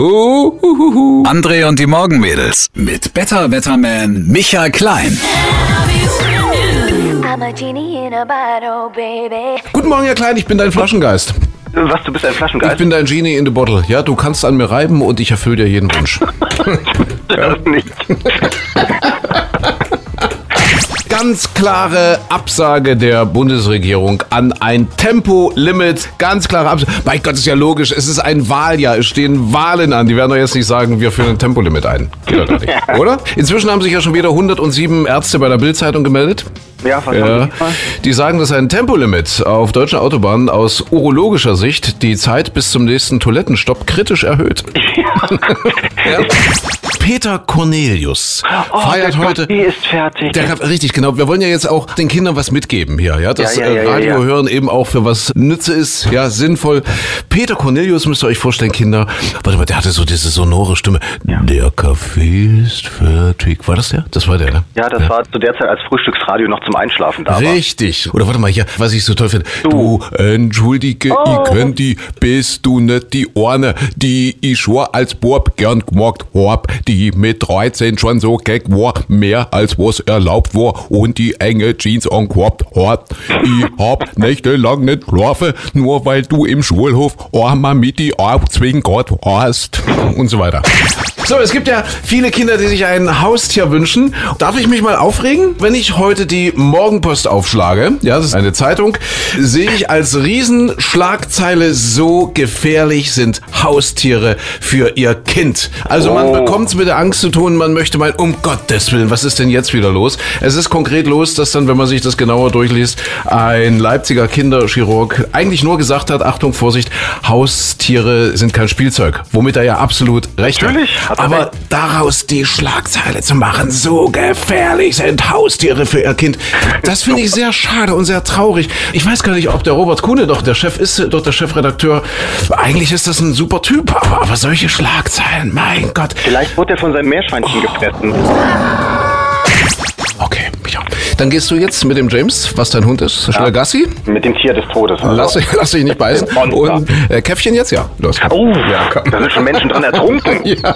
Uhuhuhu. André und die Morgenmädels mit Better Wetterman Michael Klein. I'm a genie in a bottle, baby. Guten Morgen, Herr Klein, ich bin dein Flaschengeist. Was, du bist ein Ich Flaschengeist? bin dein Genie in the Bottle. Ja, du kannst an mir reiben und ich erfülle dir jeden Wunsch. das nicht. Ganz klare Absage der Bundesregierung an ein Tempolimit. Ganz klare Absage. Mein Gott, ist ja logisch. Es ist ein Wahljahr. Es stehen Wahlen an. Die werden doch jetzt nicht sagen, wir führen ein Tempolimit ein. Geht doch gar nicht. Oder? Inzwischen haben sich ja schon wieder 107 Ärzte bei der Bildzeitung gemeldet. Ja, Ja, die sagen, dass ein Tempolimit auf deutschen Autobahnen aus urologischer Sicht die Zeit bis zum nächsten Toilettenstopp kritisch erhöht. ja. Peter Cornelius Oh, feiert der heute. Kaffee ist fertig. Der, richtig, genau. Wir wollen ja jetzt auch den Kindern was mitgeben hier, ja, dass Ja, ja, äh, Radio hören eben auch für was Nütze ist, ja, sinnvoll. Peter Cornelius müsst ihr euch vorstellen, Kinder. Warte mal, der hatte so diese sonore Stimme. Der Kaffee ist fertig. War das der? Das war der, ne? ja, das war zu der Zeit, als Frühstücksradio noch zum Einschlafen da war. Richtig. Oder warte mal hier, was ich so toll finde. Du, entschuldige, Oh. ich könnt die, bist du nicht die Orne, die ich schon als Bub gern gemacht hab, die mit 13 schon so keck war, mehr als was erlaubt war und die enge Jeans angehabt hat. Ich hab nächtelang nicht geschlafen, nur weil du im Schulhof einmal mit die abzwingert hast und so weiter. So, es gibt ja viele Kinder, die sich ein Haustier wünschen. Darf ich mich mal aufregen? Wenn ich heute die Morgenpost aufschlage, ja, das ist eine Zeitung, sehe ich als Riesenschlagzeile, so gefährlich sind Haustiere für ihr Kind. Also man Oh. bekommt es mit der Angst zu tun, man möchte mal, um Gottes Willen, was ist denn jetzt wieder los? Es ist konkret los, dass dann, wenn man sich das genauer durchliest, ein Leipziger Kinderchirurg eigentlich nur gesagt hat, Achtung, Vorsicht, Haustiere sind kein Spielzeug. Womit er ja absolut recht Natürlich, hat. er Aber daraus die Schlagzeile zu machen, so gefährlich sind Haustiere für ihr Kind, das finde ich sehr schade und sehr traurig. Ich weiß gar nicht, ob der Robert Kuhne doch der Chef ist, doch der Chefredakteur. Eigentlich ist das ein super Typ, aber, aber solche Schlagzeilen, mein Gott. Vielleicht wurde er von seinem Meerschweinchen gefressen. Ja. Dann gehst du jetzt mit dem James, was dein Hund ist, schnell Gassi. Mit dem Tier des Todes. also. Lass, dich- lass dich nicht beißen. Und äh, Käffchen jetzt, ja. Los. Oh, Ja, komm. da sind schon Menschen dran ertrunken. Ja.